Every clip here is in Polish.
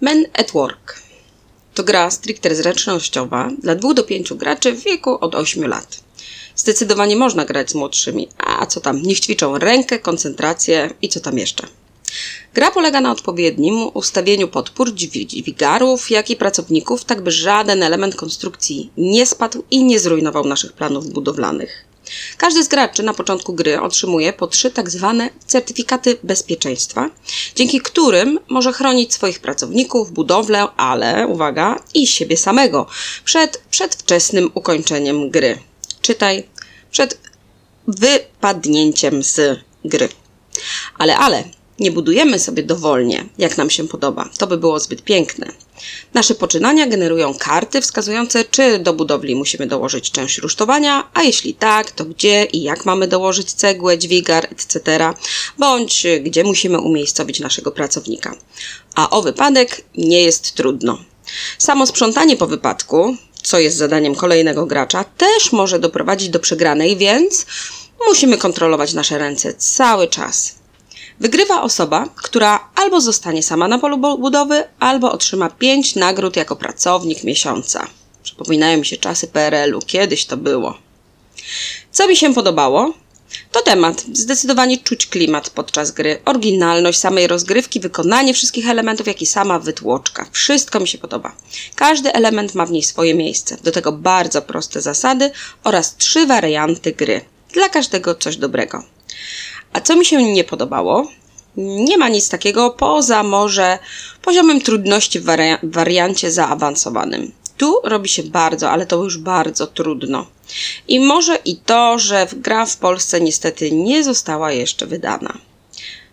Men at Work to gra stricte zręcznościowa dla 2 do 5 graczy w wieku od 8 lat. Zdecydowanie można grać z młodszymi, a co tam, niech ćwiczą rękę, koncentrację i co tam jeszcze. Gra polega na odpowiednim ustawieniu podpór, dźwigarów, jak i pracowników, tak by żaden element konstrukcji nie spadł i nie zrujnował naszych planów budowlanych. Każdy z graczy na początku gry otrzymuje po trzy tak zwane certyfikaty bezpieczeństwa, dzięki którym może chronić swoich pracowników, budowlę, ale uwaga, i siebie samego przed przedwczesnym ukończeniem gry. Czytaj, przed wypadnięciem z gry. Ale, ale, nie budujemy sobie dowolnie, jak nam się podoba. To by było zbyt piękne. Nasze poczynania generują karty wskazujące, czy do budowli musimy dołożyć część rusztowania, a jeśli tak, to gdzie i jak mamy dołożyć cegłę, dźwigar, etc., bądź gdzie musimy umiejscowić naszego pracownika. A o wypadek nie jest trudno. Samo sprzątanie po wypadku, co jest zadaniem kolejnego gracza, też może doprowadzić do przegranej, więc musimy kontrolować nasze ręce cały czas. Wygrywa osoba, która albo zostanie sama na polu budowy, albo otrzyma 5 nagród jako pracownik miesiąca. Przypominają mi się czasy PRL-u, kiedyś to było. Co mi się podobało? To temat. Zdecydowanie czuć klimat podczas gry, oryginalność samej rozgrywki, wykonanie wszystkich elementów, jak i sama wytłoczka. Wszystko mi się podoba. Każdy element ma w niej swoje miejsce. Do tego bardzo proste zasady oraz trzy warianty gry. Dla każdego coś dobrego. A co mi się nie podobało? Nie ma nic takiego poza może poziomem trudności w wari- wariancie zaawansowanym. Tu robi się bardzo, ale to już bardzo trudno. I może i to, że gra w Polsce niestety nie została jeszcze wydana.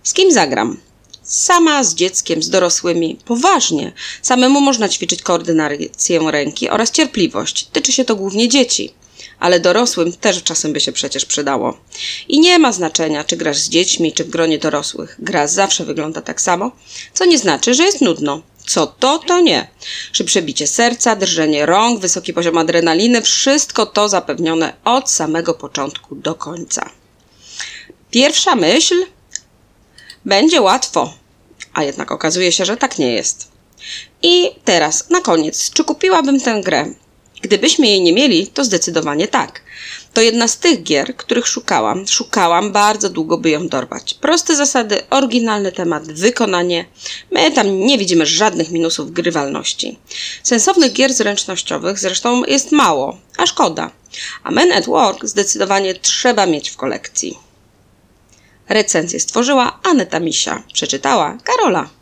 Z kim zagram? Sama z dzieckiem, z dorosłymi. Poważnie. Samemu można ćwiczyć koordynację ręki oraz cierpliwość. Tyczy się to głównie dzieci ale dorosłym też czasem by się przecież przydało. I nie ma znaczenia, czy grasz z dziećmi, czy w gronie dorosłych. Gra zawsze wygląda tak samo, co nie znaczy, że jest nudno. Co to, to nie. Szybsze bicie serca, drżenie rąk, wysoki poziom adrenaliny, wszystko to zapewnione od samego początku do końca. Pierwsza myśl będzie łatwo, a jednak okazuje się, że tak nie jest. I teraz, na koniec, czy kupiłabym tę grę? Gdybyśmy jej nie mieli, to zdecydowanie tak. To jedna z tych gier, których szukałam. Szukałam bardzo długo, by ją dorwać. Proste zasady, oryginalny temat, wykonanie. My tam nie widzimy żadnych minusów grywalności. Sensownych gier zręcznościowych zresztą jest mało, a szkoda. A Men at Work zdecydowanie trzeba mieć w kolekcji. Recenzję stworzyła Aneta Misia. Przeczytała Karola.